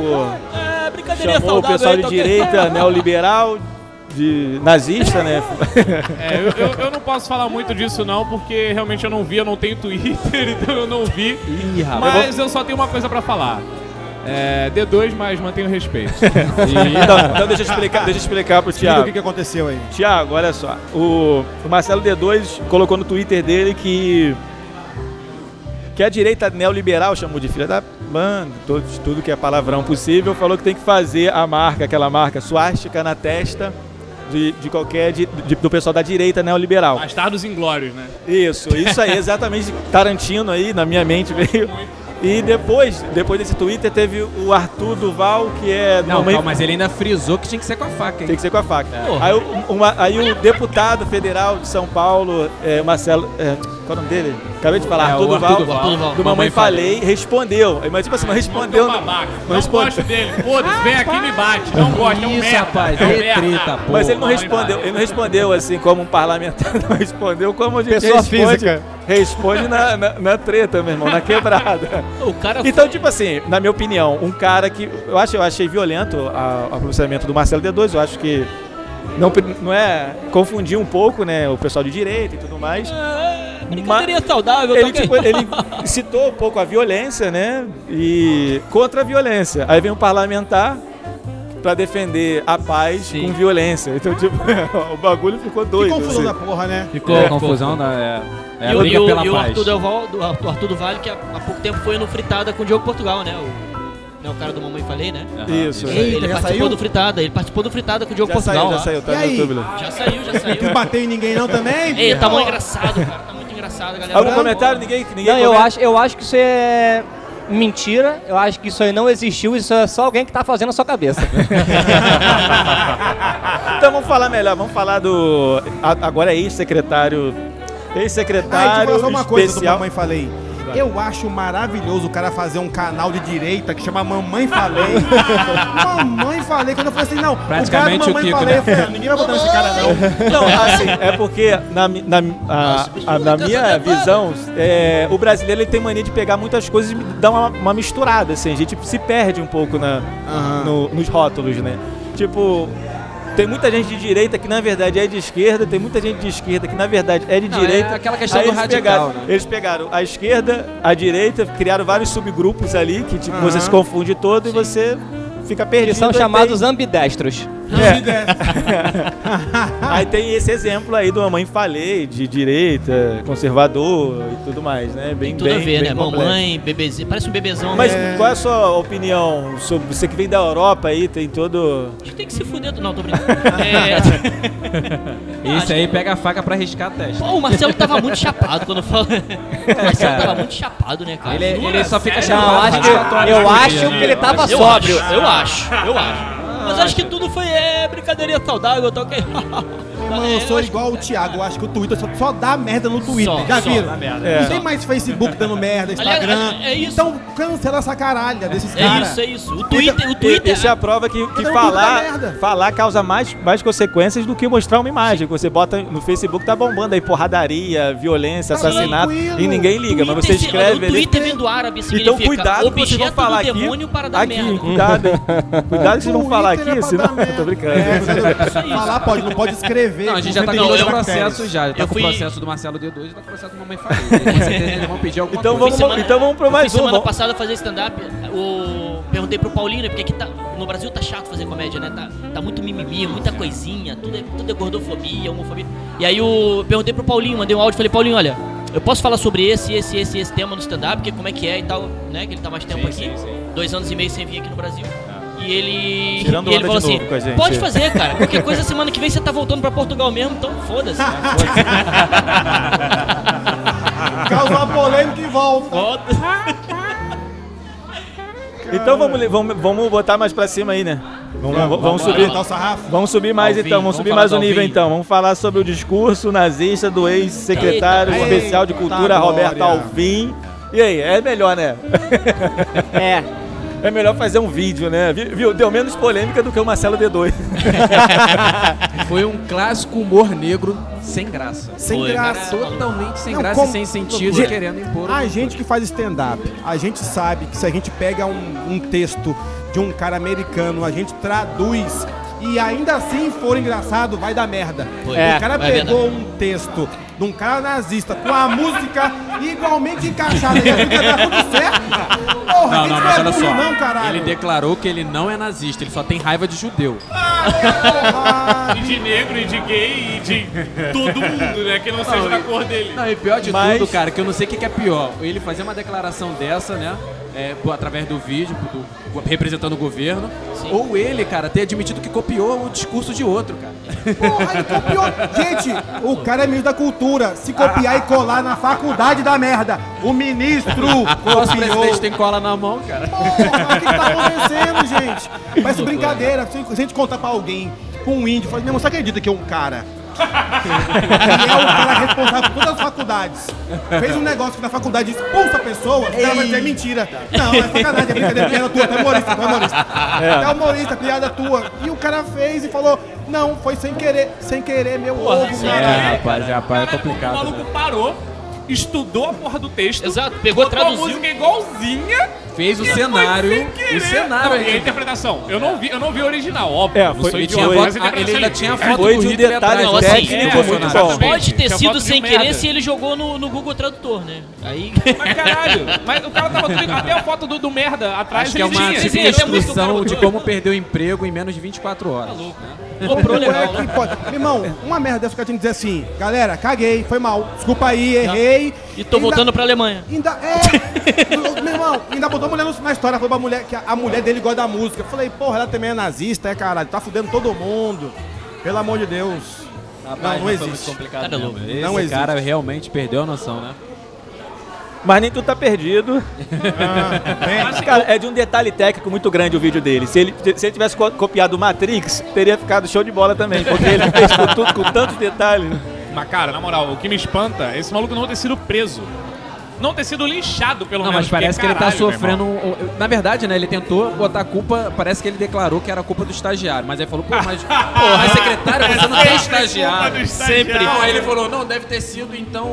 S2: É, brincadeirinha
S1: chamou o
S2: saudável
S1: pessoal
S2: aí,
S1: de
S2: tá
S1: direita neoliberal, de nazista, né?
S6: É, eu, eu- eu não posso falar muito disso não, porque realmente eu não vi, eu não tenho Twitter, então eu não vi.
S3: Ih, rapaz.
S6: Mas eu só tenho uma coisa pra falar. É, D2, mas mantenho respeito.
S1: então, então deixa eu explicar, deixa eu explicar pro
S5: Explica o
S1: Thiago.
S5: que, que aconteceu aí.
S1: Tiago, olha só. O, o Marcelo D2 colocou no Twitter dele que. Que a direita neoliberal chamou de filha da mano, tudo, tudo que é palavrão possível, falou que tem que fazer a marca, aquela marca suástica na testa de, de qualquer. de- de- do pessoal da direita neoliberal.
S6: Bastardos Inglórios, né?
S1: Isso, isso aí, exatamente. Tarantino aí, na minha mente veio. E depois, depois desse Twitter, teve o Arthur Duval, que é.
S3: Não,
S1: Mamãe-
S3: calma, mas ele ainda frisou que tinha que ser com a faca, hein?
S1: tem que ser com a faca.
S2: Porra.
S1: Aí, o, uma- aí o deputado federal de São Paulo, é, Marcelo. é, qual é o nome dele? Acabei de falar,
S3: É,
S1: Arthur
S3: o
S1: Duval,
S3: Arthur Duval.
S2: Duval.
S1: do Mamãe Falei, respondeu. Aí, Mas tipo assim, não respondeu.
S6: Não, babaca.
S1: não
S6: Não
S1: responde-
S6: gosto dele. Foda-se, vem aqui e me bate. Não gosto, é um
S3: Isso,
S6: merda.
S3: rapaz,
S6: é um
S3: é
S6: merda.
S3: treta, pô.
S1: Mas ele não respondeu,
S6: Falei.
S1: ele não respondeu assim como um parlamentar, não respondeu como a gente
S5: Pessoa
S1: responde,
S5: física.
S1: responde na, na, na treta, meu irmão, na quebrada.
S2: O cara
S1: Então,
S2: foi-
S1: tipo assim, na minha opinião, um cara que. Eu, acho, eu achei violento o pronunciamento do Marcelo D2, eu acho que. Não, não é. Confundir um pouco, né? O pessoal de direita e tudo mais.
S2: É, saudável,
S1: Ele,
S2: tá
S1: tipo, ele citou um pouco a violência, né? E contra a violência. Aí vem um parlamentar pra defender a paz
S2: Sim.
S1: com violência. Então, tipo, o bagulho ficou
S5: Que
S1: doido.
S5: confusão
S1: assim.
S5: da porra, né?
S3: Ficou
S1: É,
S3: confusão da. É, é
S2: e o,
S3: briga
S2: e o-
S3: pela
S2: e o
S3: paz.
S2: Arthur, Delval, do, Arthur, Arthur do Vale, que há, há pouco tempo foi no Fritada com o Diogo Portugal, né? O, né, o cara do Mamãe Falei, né?
S1: Isso.
S5: Eita,
S2: ele
S5: já
S2: participou
S5: saiu?
S2: do Fritada, ele participou do Fritada com o Diogo
S1: Já
S2: Portugal.
S1: saiu, já
S2: lá.
S1: saiu, tá
S5: E
S1: no
S5: aí?
S1: YouTube. lá.
S2: Já saiu, já
S5: Não
S2: saiu.
S5: bateu em ninguém não também?
S2: Ei, tá
S5: Ó,
S2: muito engraçado, cara. Engraçado, galera.
S1: Algum comentário? Ninguém, ninguém
S4: Não, eu acho, eu acho que isso é mentira. Eu acho que isso aí não existiu. Isso é só alguém que tá fazendo a sua cabeça.
S1: Então vamos falar melhor, vamos falar do. Agora é ex-secretário.
S5: Ah,
S1: Ex-secretário
S5: falar só uma coisa do. Mamãe Falei. Eu acho maravilhoso o cara fazer um canal de direita que chama Mamãe Falei. Mamãe Falei. Quando eu falei assim, não,
S3: Praticamente
S5: o
S3: o
S5: cara do Mamãe
S3: Kiko,
S5: Falei,
S3: né?
S5: eu falei, ah, ninguém vai botar esse cara não.
S1: Não, assim, é porque na, na, a- a- na minha visão, é, o brasileiro ele tem mania de pegar muitas coisas e dar uma, uma misturada, assim, a gente se perde um pouco na,
S5: Aham.
S1: no- nos rótulos, né? Tipo, tem muita gente de direita que na verdade é de esquerda, tem muita gente de esquerda que na verdade é de
S3: Não,
S1: direita.
S3: é aquela questão
S1: Aí
S3: do
S1: eles
S3: radical,
S1: pegaram,
S3: né?
S1: Eles pegaram a esquerda, a direita, criaram vários subgrupos ali que tipo,
S5: Aham.
S1: você se confunde todo e você fica perdido.
S4: Que são chamados
S1: tem-
S4: ambidestros.
S1: É. Aí tem esse exemplo aí do Mamãe Falei, de direita, conservador e tudo mais, né? Bem,
S2: Tem tudo
S1: bem,
S2: a ver,
S1: bem
S2: né?
S1: complexo.
S2: Mamãe, bebezinho. Parece um bebezão.
S1: Mas
S2: né?
S1: qual é a sua opinião sobre você que vem da Europa aí, tem todo...
S2: A gente tem que se fuder. Não, tô brincando. É...
S3: Isso aí pega a faca pra riscar a testa.
S2: Pô, o Marcelo tava muito chapado quando falou. O Marcelo tava muito chapado, né, cara?
S3: Ele, ele só fica
S4: Não,
S3: chamando
S4: acho que, eu acho que ele tava
S2: eu
S4: sóbrio.
S2: Acho, eu acho, eu acho. Mas acho que tudo foi é, brincadeirinha saudável, tá ok?
S5: Mano, eu sou igual o Thiago, eu acho que o Twitter só, só dá merda no Twitter.
S2: Só,
S5: Já
S2: só
S5: viram?
S2: dá merda.
S1: É.
S5: Não tem mais Facebook dando merda, Instagram.
S2: Aliás, é isso.
S5: Então cancela essa caralha desses
S2: É
S5: caras.
S2: isso, é isso. O Twitter, o Twitter.
S1: Isso é a prova que, que falar, falar causa mais, mais consequências do que mostrar uma imagem. Que você bota no Facebook, tá bombando aí porradaria, violência,
S5: Tá
S1: assassinato,
S5: tranquilo.
S1: e ninguém liga. Mas você
S2: Twitter,
S1: escreve
S2: o. Twitter vem do árabe significa
S1: Então cuidado que vocês vão
S2: objeto
S1: falar
S2: do
S1: aqui.
S2: demônio para dar
S1: aqui,
S2: merda.
S1: cuidado, hein? Cuidado que vocês vão falar
S5: Twitter
S1: aqui,
S5: é
S1: senão... Tô brincando.
S5: É, falar pode, não pode escrever.
S3: Não, a gente já tá com
S5: 132
S3: dois
S5: caracteres.
S3: processos já. Tá
S2: Eu
S3: com o
S2: fui-
S3: processo do Marcelo D2 e tá com o processo do Mamãe Falei. Com certeza eles vão pedir alguma
S1: Então
S3: coisa.
S1: vamos, então vamos pro
S2: eu
S1: mais
S2: fui
S1: um.
S2: semana passada fazer stand-up. O... Perguntei pro Paulinho, né? Porque aqui tá... no Brasil tá chato fazer comédia, né? Tá, tá muito mimimi, muita coisinha, tudo é, tudo é gordofobia, homofobia. E aí eu perguntei pro Paulinho, mandei um áudio falei, Paulinho, olha, eu posso falar sobre esse, esse, esse, esse tema no stand-up, porque como é que é e tal, né? Que ele tá mais tempo aqui. Dois anos e meio sem vir aqui no Brasil. E ele.
S1: Tirando
S2: e ele falou assim: pode fazer, cara. Qualquer coisa semana que vem você tá voltando pra Portugal mesmo, então foda-se.
S5: Causa uma polêmica e volta.
S2: Foda-se.
S1: Então vamos, vamos, vamos botar mais pra cima aí, né? Vamos, vamos,
S5: Vamos
S1: subir.
S5: levantar o sarrafo.
S1: Vamos subir mais
S3: Alvin,
S1: então, vamos
S3: vamos
S1: subir mais o nível
S3: Alvin.
S1: então. Vamos falar sobre o discurso nazista do ex-secretário especial de cultura Roberto. Alvim. E aí, é melhor, né?
S4: É.
S1: É melhor fazer um vídeo, né? Vi- Viu? Deu menos polêmica do que o Marcelo D2.
S3: Foi um clássico humor negro sem graça.
S5: Sem
S2: Foi,
S5: graça.
S3: Totalmente sem
S5: Não,
S3: graça
S5: como-
S3: e sem sentido, querendo impor.
S5: A gente que faz stand-up, a gente sabe que se a gente pega um, um texto de um cara americano, a gente traduz e ainda assim for engraçado, vai dar merda.
S2: Foi.
S4: É,
S5: o cara pegou um texto de um cara nazista com a música igualmente encaixada e a música tá tudo certo. Porra,
S3: Não, não, mas olha
S5: é bullying
S3: só.
S5: não, caralho.
S3: Ele declarou que ele não é nazista, ele só tem raiva de judeu.
S5: Porra.
S6: E de negro, e de gay, e de todo mundo, né? Que não seja da cor dele.
S3: Não, e pior de
S1: Mas-
S3: tudo, cara, que eu não sei o que, que é pior. Ele fazer uma declaração dessa, né? É, através do vídeo, do- representando o governo. Ou ele, cara, ter admitido que copiou o discurso de outro, cara.
S5: Porra, ele copiou. Gente, o cara é ministro da cultura. Se copiar e colar na faculdade da merda. O ministro
S3: Nosso
S5: copiou.
S3: presidente tem cola na mão, cara.
S5: Porra, o que, que tá acontecendo, gente? Parece brincadeira. Se a gente contar pra alguém, com um índio, fala, meu irmão, você acredita que é um cara? Que é o cara responsável por todas as faculdades. Fez um negócio que na faculdade expulsa pessoas, o cara vai dizer mentira. Não, é sacanagem, é brincadeira, piada tua, tu é humorista, tu é humorista. É humorista, piada tua. E o cara fez e falou, não, foi sem querer, sem querer, meu ovo,
S2: sem
S5: cara.
S2: querer.
S3: rapaz, rapaz, é complicado.
S6: O maluco
S3: né?
S6: parou, estudou a porra do texto.
S2: Exato, pegou,
S6: botou a
S2: traduziu.
S6: música igualzinha.
S3: Fez o cenário. O cenário
S6: Não, e a interpretação. Eu não vi, eu não vi o original, óbvio.
S1: É, foi-
S6: sou
S1: ele
S6: idiota,
S1: tinha
S6: mas a
S3: foto- ele ainda tinha
S6: É,
S3: foto
S1: Foi
S3: do
S1: de um detalhe
S3: atrás.
S2: Não, assim,
S1: técnico
S6: é,
S1: muito bom.
S2: Pode ter
S6: Tinha
S2: sido sem querer
S6: merda.
S2: se ele jogou no, no Google Tradutor, né? Aí.
S6: Mas caralho, mas o cara tava tudo. Até a foto do, do merda atrás
S3: Acho que é
S6: ele
S3: uma
S6: tinha.
S3: tipo
S2: é
S3: instrução de como perder o emprego em menos de 24 horas.
S2: Comprou legal,
S5: que
S2: né?
S5: pode. Meu irmão, uma merda dessa que eu tinha que dizer assim, galera, caguei, foi mal, desculpa aí, errei.
S2: E tô
S5: Ainda-
S2: voltando pra Alemanha.
S5: Ainda, é, meu irmão, ainda botou a mulher na história, falou pra mulher que a, a mulher dele gosta da música. Eu falei, porra, ela também é nazista, é caralho, tá fudendo todo mundo. Pelo amor de Deus. não, não existe.
S2: Cara louco.
S3: Esse
S5: Não existe.
S3: cara realmente perdeu a noção, né?
S1: Mas nem tudo tá perdido.
S5: É,
S1: Cara, é de um detalhe técnico muito grande o vídeo dele. Se ele, se ele tivesse co- copiado o Matrix, teria ficado show de bola também. Porque ele fez com, tudo, com tantos detalhes.
S6: Mas, cara, na moral, o que me espanta é esse maluco não ter sido preso. Não ter sido linchado, pelo
S3: Não,
S6: menos.
S3: mas parece que
S6: porque,
S3: ele tá
S6: caralho,
S3: sofrendo. um- Na verdade, né? Ele tentou botar a culpa. Parece que ele declarou que era a culpa do estagiário. Mas aí falou, pô, mas. Pô, mas secretário, você não tem estagiário.
S2: Sempre.
S3: Não, aí ele falou, não, deve ter sido então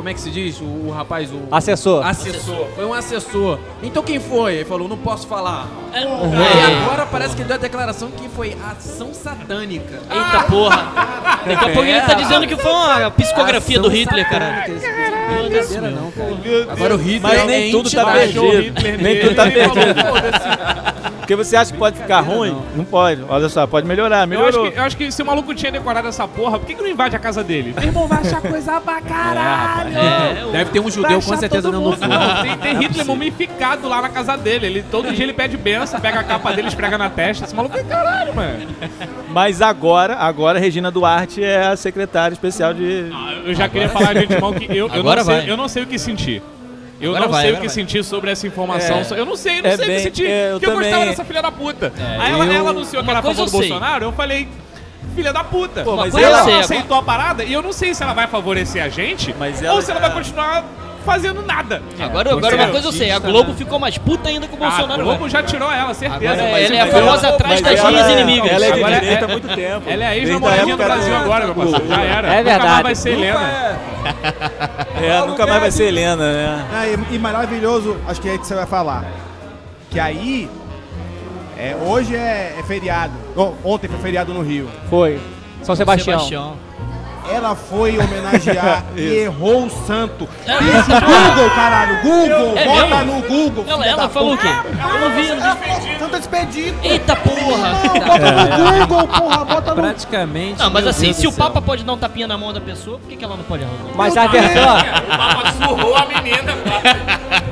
S3: como é que se diz? O, o rapaz, o.
S4: Assessor.
S3: Assessor. Foi um assessor. Então quem foi? Ele falou, não posso falar.
S2: É.
S3: Aí agora parece que ele deu a declaração que foi ação satânica.
S2: Eita porra. Daqui a pouco ele tá dizendo que foi uma psicografia do Hitler, cara.
S3: Isso não é cara. Agora o Hitler
S1: Mas
S3: é
S1: nem tudo tá perdido. Nem tudo tá perdido. Porque você acha que pode ficar ruim? Não pode. Olha só, pode melhorar.
S6: Eu acho,
S1: Melhorou.
S6: que, eu acho que se o maluco tinha decorado essa porra, por que, que não invade a casa dele? Meu irmão, vai achar coisa pra caralho.
S2: É, o-
S3: Deve ter um judeu com certeza
S6: todo
S3: dentro do
S6: mundo.
S3: forno.
S6: Não, tem, tem Hitler mumificado lá na casa dele. Ele, todo dia ele pede benção, pega a capa dele, esfrega na testa. Esse maluco é caralho, mano.
S1: Mas agora, agora Regina Duarte é a secretária especial de.
S6: Ah, Eu já queria falar de antemão que eu, eu,
S2: Agora
S6: não sei,
S2: vai.
S6: eu não sei o que sentir. Eu
S2: Agora
S6: não
S2: vai,
S6: sei o que
S2: vai.
S6: sentir sobre essa informação.
S1: É.
S6: Eu não sei, não
S1: É
S6: sei o
S1: bem-
S6: que sentir.
S1: é, eu
S6: porque eu gostava dessa filha da puta.
S2: É,
S6: Aí ela,
S3: eu-
S6: ela anunciou que era a favor do
S2: eu sei.
S6: Bolsonaro, eu falei. Filha da puta.
S2: Pô,
S1: mas ela-
S2: sei,
S6: não
S2: agora-
S6: aceitou a parada e eu não sei se ela vai favorecer a gente
S1: Mas
S6: ou
S1: ela
S6: se ela vai continuar fazendo nada.
S2: Agora, agora uma coisa eu sei, a Globo ficou mais puta ainda com o
S6: A
S2: Bolsonaro.
S6: Globo
S2: né?
S6: já tirou ela, certeza.
S2: Agora ela é a famosa atrás das linhas
S1: é-
S2: inimigas.
S1: Ela é de
S6: Agora é-
S1: direita há muito tempo.
S6: Ela é a ex-namoradinha do Brasil agora, meu parceiro. Já era.
S4: É
S6: Nunca mais
S4: verdade.
S6: vai ser Helena.
S1: É, nunca mais vai ser Helena, né?
S5: Ah, e, e maravilhoso, acho que é aí que você vai falar. Que aí, é, hoje é, é feriado. Oh, ontem foi feriado no Rio.
S4: Foi. São Sebastião.
S5: Ela foi homenagear e errou o santo.
S2: É.
S5: Bicho, Google, caralho, Google,
S2: É
S5: bota
S2: mesmo?
S5: no Google.
S2: Ela, ela falou o quê? Eu não vi. não
S5: Ela santo expedito.
S2: Eita porra!
S5: Não, bota no Google, porra, bota no
S3: Praticamente.
S2: Não, mas assim,
S3: Deus
S2: se o. Papa pode dar um tapinha na mão da pessoa, por que, que ela não pode arrumar?
S4: Mas a versão,
S6: O Papa surrou a menina.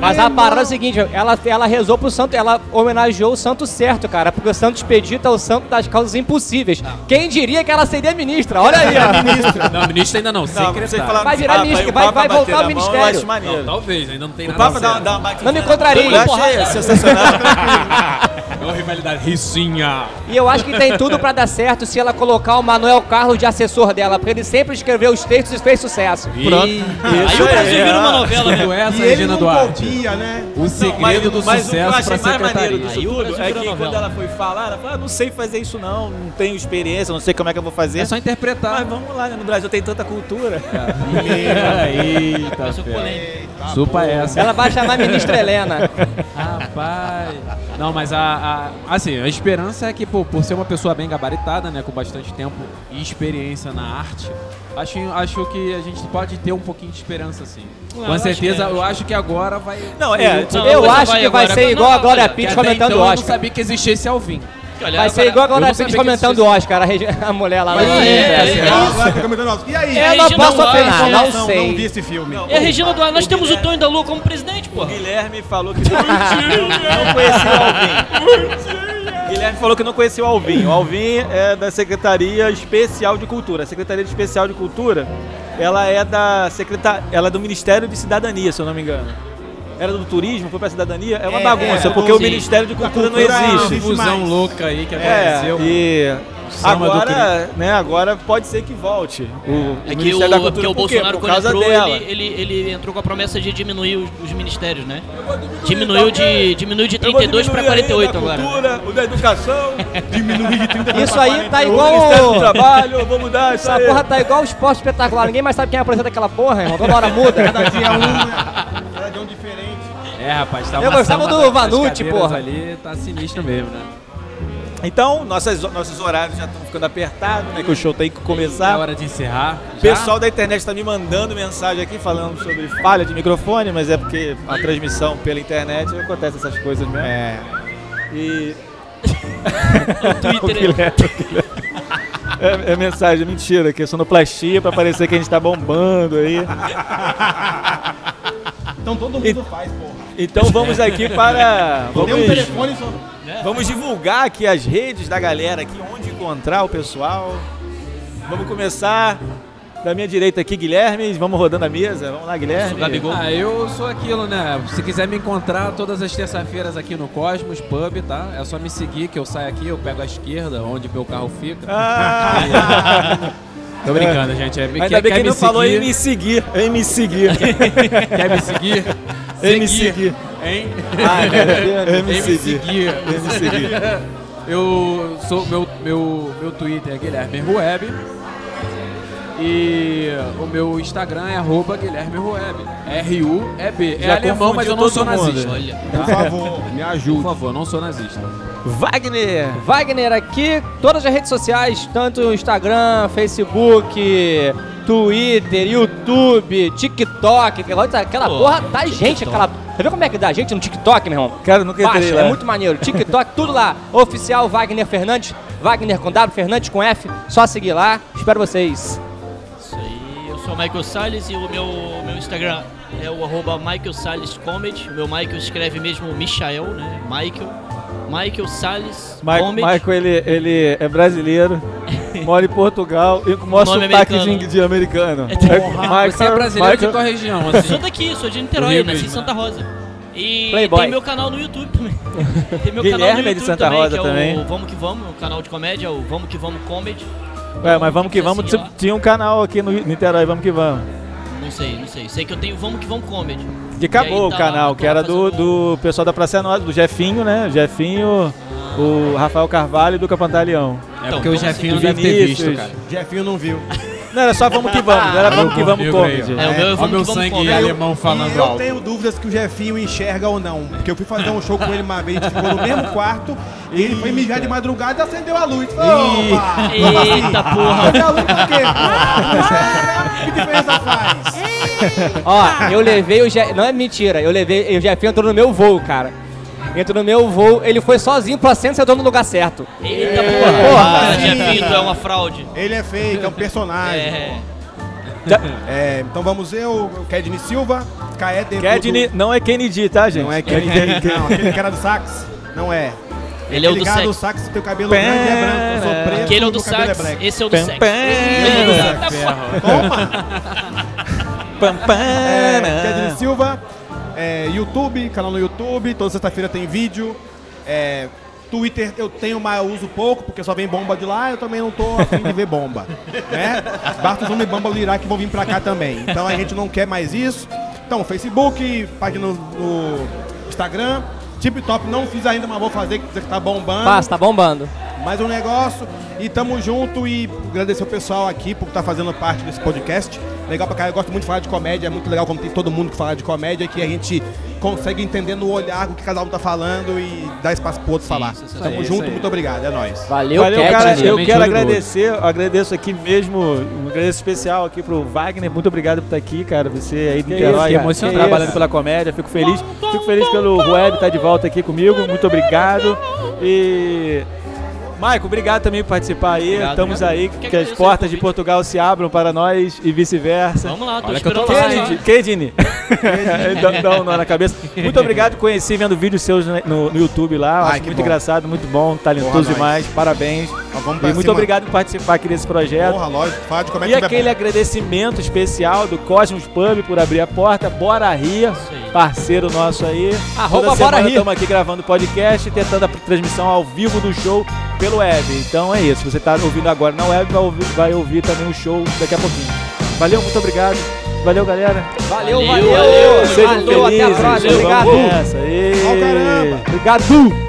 S4: mas a parada é a seguinte, ela, ela rezou pro santo, ela homenageou o santo certo, cara, porque o santo expedito é o santo das causas impossíveis. Quem diria que ela seria ministra? Olha aí, ó. ministra.
S3: Não, ministro ainda não,
S1: Não,
S3: secretário.
S1: você falar
S4: Vai virar ministro,
S1: o
S4: vai- vai voltar ao
S1: mão,
S4: ministério.
S1: Eu acho maneiro.
S3: Talvez, ainda não tem
S1: O
S3: nada
S1: Papa dá, dá uma.
S4: Não me contraria.
S1: Eu achei
S2: Porrada.
S1: sensacional.
S3: É uma rivalidade ricinha.
S4: E eu acho que tem tudo pra dar certo se ela colocar o Manuel Carlos de assessor dela, porque ele sempre escreveu os textos e fez sucesso.
S1: Pronto.
S2: Aí o Brasil
S1: é,
S2: vira uma
S1: ah.
S2: novela mesmo.
S3: essa,
S5: E ele
S3: Regina
S5: não
S3: Duarte.
S5: copia, né?
S3: O segredo
S1: Mas-
S3: do
S1: mas
S3: sucesso
S1: o que eu
S3: pra
S1: achei mais maneiro
S3: secretaria.
S1: disso
S2: Aí o Brasil
S1: é
S2: virou
S1: que
S2: novela.
S1: quando ela foi falar, ela falou, ah, não sei fazer isso não, não tenho experiência, não sei como é que eu vou fazer.
S3: É só interpretar.
S1: Mas vamos lá, né? no Brasil tem tanta cultura.
S3: Eita,
S2: Vai ser polêmico.
S3: Supa essa.
S4: Ela vai chamar a ministra Helena.
S3: Rapaz. Não, mas a, a- assim, a esperança é que, pô, por ser uma pessoa bem gabaritada, né, com bastante tempo e experiência na arte, acho, acho que a gente pode ter um pouquinho de esperança, assim.
S2: eu
S3: com
S2: acho
S3: certeza,
S2: que é.
S3: eu acho que agora vai.
S1: Não, é,
S2: Não,
S4: Eu acho que vai
S2: agora.
S4: ser
S2: Não,
S4: igual
S2: não,
S4: a Glória Pires comentando
S3: então
S4: o
S3: eu não
S4: Oscar.
S3: sabia que existisse Alvin.
S2: Olha,
S4: Vai ser
S2: agora-
S4: igual a
S3: não
S4: Pires
S3: sabia que
S4: comentando o Oscar, a, regi- a mulher lá.
S2: Mas é, é, é,
S5: Agora tá comentando alto. E aí?
S2: É,
S4: Eu não posso opinar,
S2: é.
S4: não
S5: Não,
S4: sei.
S5: não vi esse filme.
S2: É a Regina Duarte. Nós
S1: o
S2: temos o Tonho da Lua como presidente,
S1: O
S2: pô.
S1: Guilherme falou que não, não conhecia o Alvin. Guilherme falou que não conhecia o Alvin. O Alvin é da Secretaria Especial de Cultura. A Secretaria Especial de Cultura, ela é da secreta... ela é do Ministério de Cidadania, se eu não me engano. Era do turismo, foi pra cidadania, é uma
S5: É,
S1: bagunça,
S5: é,
S1: porque
S5: sim.
S1: o Ministério de Cultura,
S5: cultura
S1: não existe.
S5: existe.
S3: Fusão
S5: mais.
S3: louca aí que
S1: É,
S3: aconteceu.
S1: e agora, né, agora pode ser que volte. O,
S2: É que
S1: Ministério
S2: o,
S1: da Cultura,
S2: porque o? Bolsonaro, quando entrou, ele, ele, ele entrou com a promessa de diminuir os, os ministérios, né? Diminuiu de, diminuiu de
S1: Eu vou
S2: 32 para
S1: diminuir aí
S2: 48
S1: da
S2: agora.
S1: cultura, o da educação,
S5: Diminuir de 30
S4: Isso aí tá
S1: o Ministério do
S4: igual.
S1: Trabalho, vou mudar isso
S4: Essa
S1: aí.
S4: porra tá igual o esporte espetacular. Ninguém mais sabe quem é apresenta aquela porra, irmão. Toda hora muda.
S5: Cada dia um, né? Diferente.
S3: É, rapaz, tá
S4: Eu gostava do Vanucci, porra.
S3: ali, tá sinistro mesmo, né?
S1: Então, nossas, nossos horários já estão ficando apertados, né? Que o show tem que
S3: É
S1: começar.
S3: hora de encerrar.
S1: O pessoal da internet está me mandando mensagem aqui falando sobre falha de microfone, mas é porque a transmissão pela internet acontece essas coisas mesmo.
S5: É.
S1: E.
S2: O Twitter,
S1: Guilherme, o Guilherme. É, é mensagem, mentira, que é sonoplastia pra parecer que a gente tá bombando aí.
S5: Então todo mundo faz, porra.
S1: Então vamos aqui para.
S5: Tem um
S1: Vamos,
S5: telefone só.
S1: vamos divulgar aqui as redes da galera aqui, onde encontrar o pessoal. Vamos começar da minha direita aqui, Guilherme. Vamos rodando a mesa. Vamos lá, Guilherme.
S2: Sou Gabigol.
S3: Ah, eu sou aquilo, né? Se quiser me encontrar todas as terças-feiras aqui no Cosmos Pub, tá? É só me seguir que eu saio aqui, eu pego a esquerda, onde meu carro fica.
S1: Ah,
S3: Tô brincando, gente. É,
S1: ainda
S3: quer,
S1: bem que
S3: me
S1: não falou em me seguir. Em me seguir.
S3: Quer me seguir?
S1: Em me seguir.
S3: Hein?
S1: Meu Deus. Em me seguir. Em me seguir.
S3: Eu sou meu meu meu Twitter é Guilherme Rueb. E o meu Instagram é arroba Guilherme Rueb. R-U-E-B. É
S1: Já
S3: alemão, mas eu não sou
S1: mundo.
S3: nazista.
S2: Olha.
S5: Por favor, me
S3: Por
S5: ajude.
S3: favor, não sou nazista.
S1: Wagner.
S4: Wagner aqui, todas as redes sociais, tanto Instagram, Facebook, Twitter, YouTube, TikTok. Aquela, aquela
S2: Pô,
S4: porra dá gente,
S2: TikTok.
S4: aquela. Você viu como é que dá gente no TikTok, meu irmão?
S1: Cara, nunca entrei
S4: Baixa,
S1: lá.
S4: é muito maneiro. TikTok, tudo lá. Oficial Wagner Fernandes, Wagner com W, Fernandes com F. Só seguir lá. Espero vocês.
S2: Sou o Michael Salles e o meu, meu Instagram é o arroba Michael Salles Comedy. O meu Michael escreve mesmo Michael, né? Michael. Michael Salles
S1: Ma
S2: Comedy.
S1: Michael, ele, ele é brasileiro, mora em Portugal e com o sotaque de,
S2: americano.
S1: de americano.
S2: É
S1: Michael,
S3: Você é brasileiro de
S1: Michael-
S3: qual região, assim?
S2: Sou daqui, sou de Niterói, nasci em Santa Rosa. E
S4: Playboy.
S2: tem meu canal no YouTube também. Tem meu canal
S1: Guilherme
S2: no
S1: é de
S2: YouTube
S1: Santa
S2: também,
S1: Rosa
S2: que é
S1: também.
S2: o Vamos Que Vamos, o canal de comédia, o Vamos Que Vamos Comedy.
S1: Ué, mas vamos que
S2: quiser
S1: vamos.
S2: seguir lá.
S1: Tinha um canal aqui no Niterói, vamos que vamos.
S2: Não sei, não sei. Sei que eu tenho Vamos Que Vamos Comedy.
S1: Que acabou
S2: aí
S1: o
S2: tá
S1: canal, que era do,
S2: fazendo-
S1: do pessoal da Praça Nossa, do Jefinho, né? Jefinho, o Rafael Carvalho e do Capantaleão.
S3: É
S2: Então,
S3: porque o
S2: vamos
S3: Jefinho não
S1: seguir.
S3: deve ter visto, cara.
S5: Jefinho não viu.
S1: Não, era só vamos que vamos, era vamos que vamos
S3: ó.
S2: É, o meu é
S3: Olha
S2: Vamos
S3: meu
S2: Que Vamos
S3: sangue alemão
S5: e
S3: falando
S5: eu
S3: alto.
S5: tenho dúvidas que o Jefinho enxerga ou não. Porque eu fui fazer um show com ele uma vez, a gente ficou no mesmo quarto, e ele foi mijar de madrugada e acendeu a luz. Opa! Assim?
S2: Eita porra!
S5: Acendeu a luz por quê? Que diferença faz?
S4: Ó, eu levei o Je... Não é mentira, eu levei. O Jefinho entrou no meu voo, cara. Entrou no meu voo, ele foi sozinho pro assento e sentou no lugar certo.
S2: Eita porra!
S4: Porra.
S2: Ah, Jefinho, tu é uma fraude.
S5: Ele é fake, é um personagem.
S2: É.
S5: É, então vamos ver o Kedney Silva, Caé dentro
S1: Kedney não é Kennedy, tá, gente?
S5: Não é Kedney, não, aquele cara do sax, não é.
S2: Ele é o do
S5: cara do sax, teu cabelo grande é branco, eu sou preto,
S2: Aquele é o do
S5: cabelo
S2: sax,
S5: é
S2: esse é o do!
S1: Pam, pam,
S5: É? Kedney Silva, é, YouTube, canal no YouTube, toda sexta-feira tem vídeo. É, Twitter eu tenho, mas eu uso pouco, porque só vem bomba de lá, eu também não tô afim de ver bomba. Né? Basta os homens bomba do Iraque que vão vir pra cá também. Então a gente não quer mais isso. Então, Facebook, página no, no Instagram. Tip Top não fiz ainda, mas vou fazer, que tá bombando.
S4: Passa, tá bombando.
S5: Mais um negócio. E tamo junto e agradecer o pessoal aqui por estar fazendo parte desse podcast. Legal pra caralho, eu gosto muito de falar de comédia, é muito legal quando tem todo mundo que fala de comédia, que a gente consegue entender no olhar o que cada um tá falando e dar espaço pro outro falar.
S2: isso
S5: Tamo
S3: aí,
S5: junto, muito obrigado, é nóis.
S4: Valeu,
S1: Valeu,
S4: Cat,
S1: cara. Eu quero agradecer, eu agradeço aqui mesmo, um agradeço especial aqui pro Wagner. Muito obrigado por estar aqui, cara. Você aí do Niterói,
S3: emocionante.
S1: trabalhando pela comédia. Fico feliz. Fico feliz pelo Web estar de volta aqui comigo. Muito obrigado. E. Maico, obrigado também por participar aí.
S2: Obrigado,
S1: Estamos
S2: obrigado.
S1: aí,
S2: Que
S1: que as portas de. Portugal se abram para nós e vice-versa.
S2: Vamos lá, tô
S3: Olha
S2: esperando
S3: lá.
S1: Kedini. Dá dá um nó na cabeça. Muito obrigado, conheci vendo vídeos seus no, no YouTube lá.
S5: Ai,
S1: Acho
S5: que
S1: muito
S5: bom.
S1: engraçado, muito bom, talentoso
S5: Porra, nós.
S1: demais. Parabéns. E muito obrigado por participar aqui desse projeto.
S5: Porra, lógico, falar de
S1: E
S5: comédia
S1: aquele agradecimento especial do Cosmos Pub por abrir a porta. Bora Rir,
S2: Isso aí.
S1: parceiro nosso aí.
S4: Arroba
S1: Toda
S4: Bora
S1: semana
S4: Rir.
S1: estamos aqui gravando podcast e tentando a transmissão ao vivo do show pelo web. Então é isso. Você está ouvindo agora na web, vai ouvir, vai ouvir também o show daqui a pouquinho. Valeu, muito obrigado. Valeu, galera.
S4: Valeu,
S2: Valeu,
S4: valeu.
S2: valeu.
S1: Sejam
S4: Valeu, até a
S1: felizes.
S4: próxima.
S1: Vamos
S4: Obrigado.
S1: nessa.
S5: Ó, caramba.
S1: Obrigado.